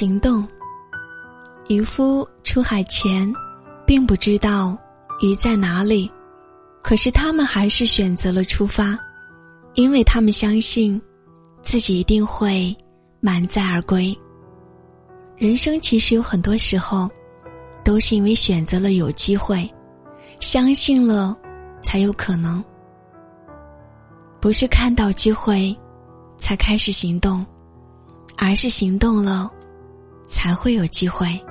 行动。渔夫出海前，并不知道鱼在哪里，可是他们还是选择了出发，因为他们相信，自己一定会满载而归。人生其实有很多时候，都是因为选择了有机会，相信了，才有可能。不是看到机会，才开始行动，而是行动了，才会有机会。